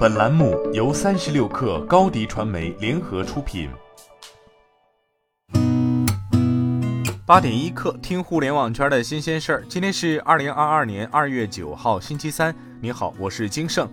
本栏目由三十六氪高低传媒联合出品。八点一刻，听互联网圈的新鲜事儿。今天是二零二二年二月九号，星期三。你好，我是金盛。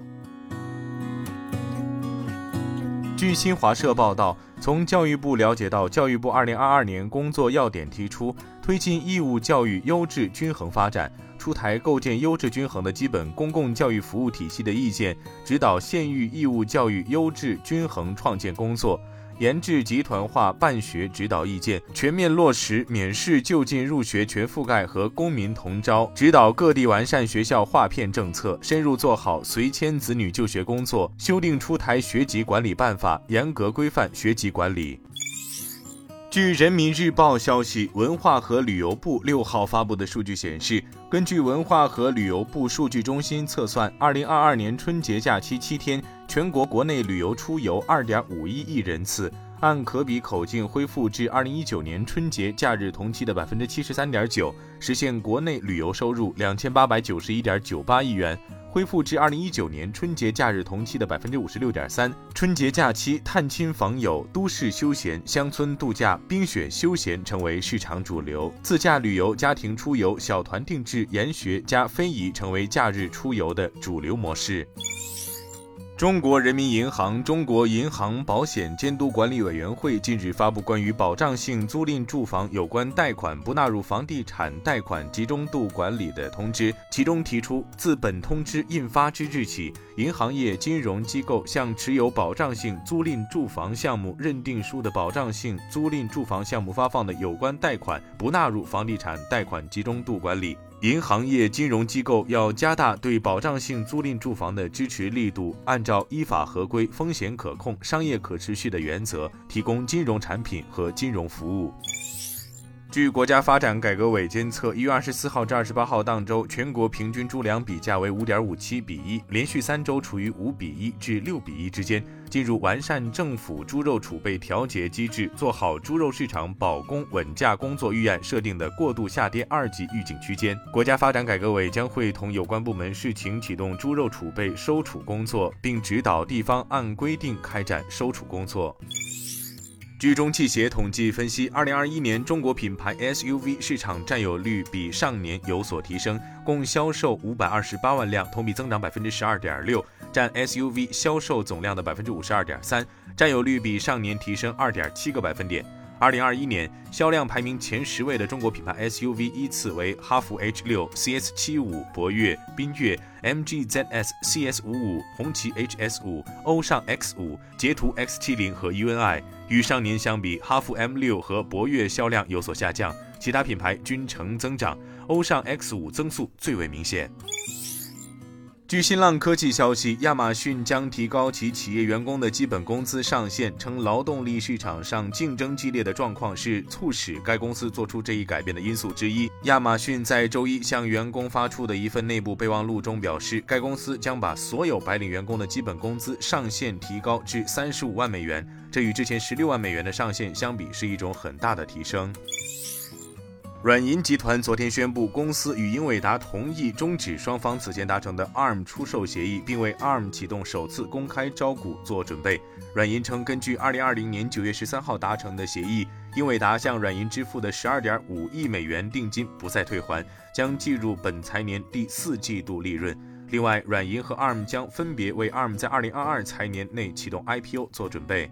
据新华社报道，从教育部了解到，教育部二零二二年工作要点提出，推进义务教育优质均衡发展。出台构建优质均衡的基本公共教育服务体系的意见，指导县域义务教育优质均衡创建工作，研制集团化办学指导意见，全面落实免试就近入学全覆盖和公民同招，指导各地完善学校划片政策，深入做好随迁子女就学工作，修订出台学籍管理办法，严格规范学籍管理。据人民日报消息，文化和旅游部六号发布的数据显示，根据文化和旅游部数据中心测算，二零二二年春节假期七天，全国国内旅游出游二点五一亿人次，按可比口径恢复至二零一九年春节假日同期的百分之七十三点九，实现国内旅游收入两千八百九十一点九八亿元。恢复至二零一九年春节假日同期的百分之五十六点三。春节假期探亲访友、都市休闲、乡村度假、冰雪休闲成为市场主流。自驾旅游、家庭出游、小团定制、研学加非遗成为假日出游的主流模式。中国人民银行、中国银行保险监督管理委员会近日发布关于保障性租赁住房有关贷款不纳入房地产贷款集中度管理的通知，其中提出，自本通知印发之日起，银行业金融机构向持有保障性租赁住房项目认定书的保障性租赁住房项目发放的有关贷款不纳入房地产贷款集中度管理。银行业金融机构要加大对保障性租赁住房的支持力度，按照依法合规、风险可控、商业可持续的原则，提供金融产品和金融服务。据国家发展改革委监测，一月二十四号至二十八号当周，全国平均猪粮比价为五点五七比一，连续三周处于五比一至六比一之间，进入完善政府猪肉储备调节机制、做好猪肉市场保供稳价工作预案设定的过度下跌二级预警区间。国家发展改革委将会同有关部门视情启动猪肉储备收储工作，并指导地方按规定开展收储工作。据中汽协统计分析，二零二一年中国品牌 SUV 市场占有率比上年有所提升，共销售五百二十八万辆，同比增长百分之十二点六，占 SUV 销售总量的百分之五十二点三，占有率比上年提升二点七个百分点。二零二一年销量排名前十位的中国品牌 SUV 依次为哈弗 H 六、CS 七五、博越、缤越、MG ZS、CS 五五、红旗 HS 五、欧尚 X 五、捷途 X 七零和 UNI。与上年相比，哈弗 M 六和博越销量有所下降，其他品牌均呈增长，欧尚 X 五增速最为明显。据新浪科技消息，亚马逊将提高其企业员工的基本工资上限，称劳动力市场上竞争激烈的状况是促使该公司做出这一改变的因素之一。亚马逊在周一向员工发出的一份内部备忘录中表示，该公司将把所有白领员工的基本工资上限提高至三十五万美元，这与之前十六万美元的上限相比是一种很大的提升。软银集团昨天宣布，公司与英伟达同意终止双方此前达成的 ARM 出售协议，并为 ARM 启动首次公开招股做准备。软银称，根据2020年9月13号达成的协议，英伟达向软银支付的12.5亿美元定金不再退还，将计入本财年第四季度利润。另外，软银和 ARM 将分别为 ARM 在2022财年内启动 IPO 做准备。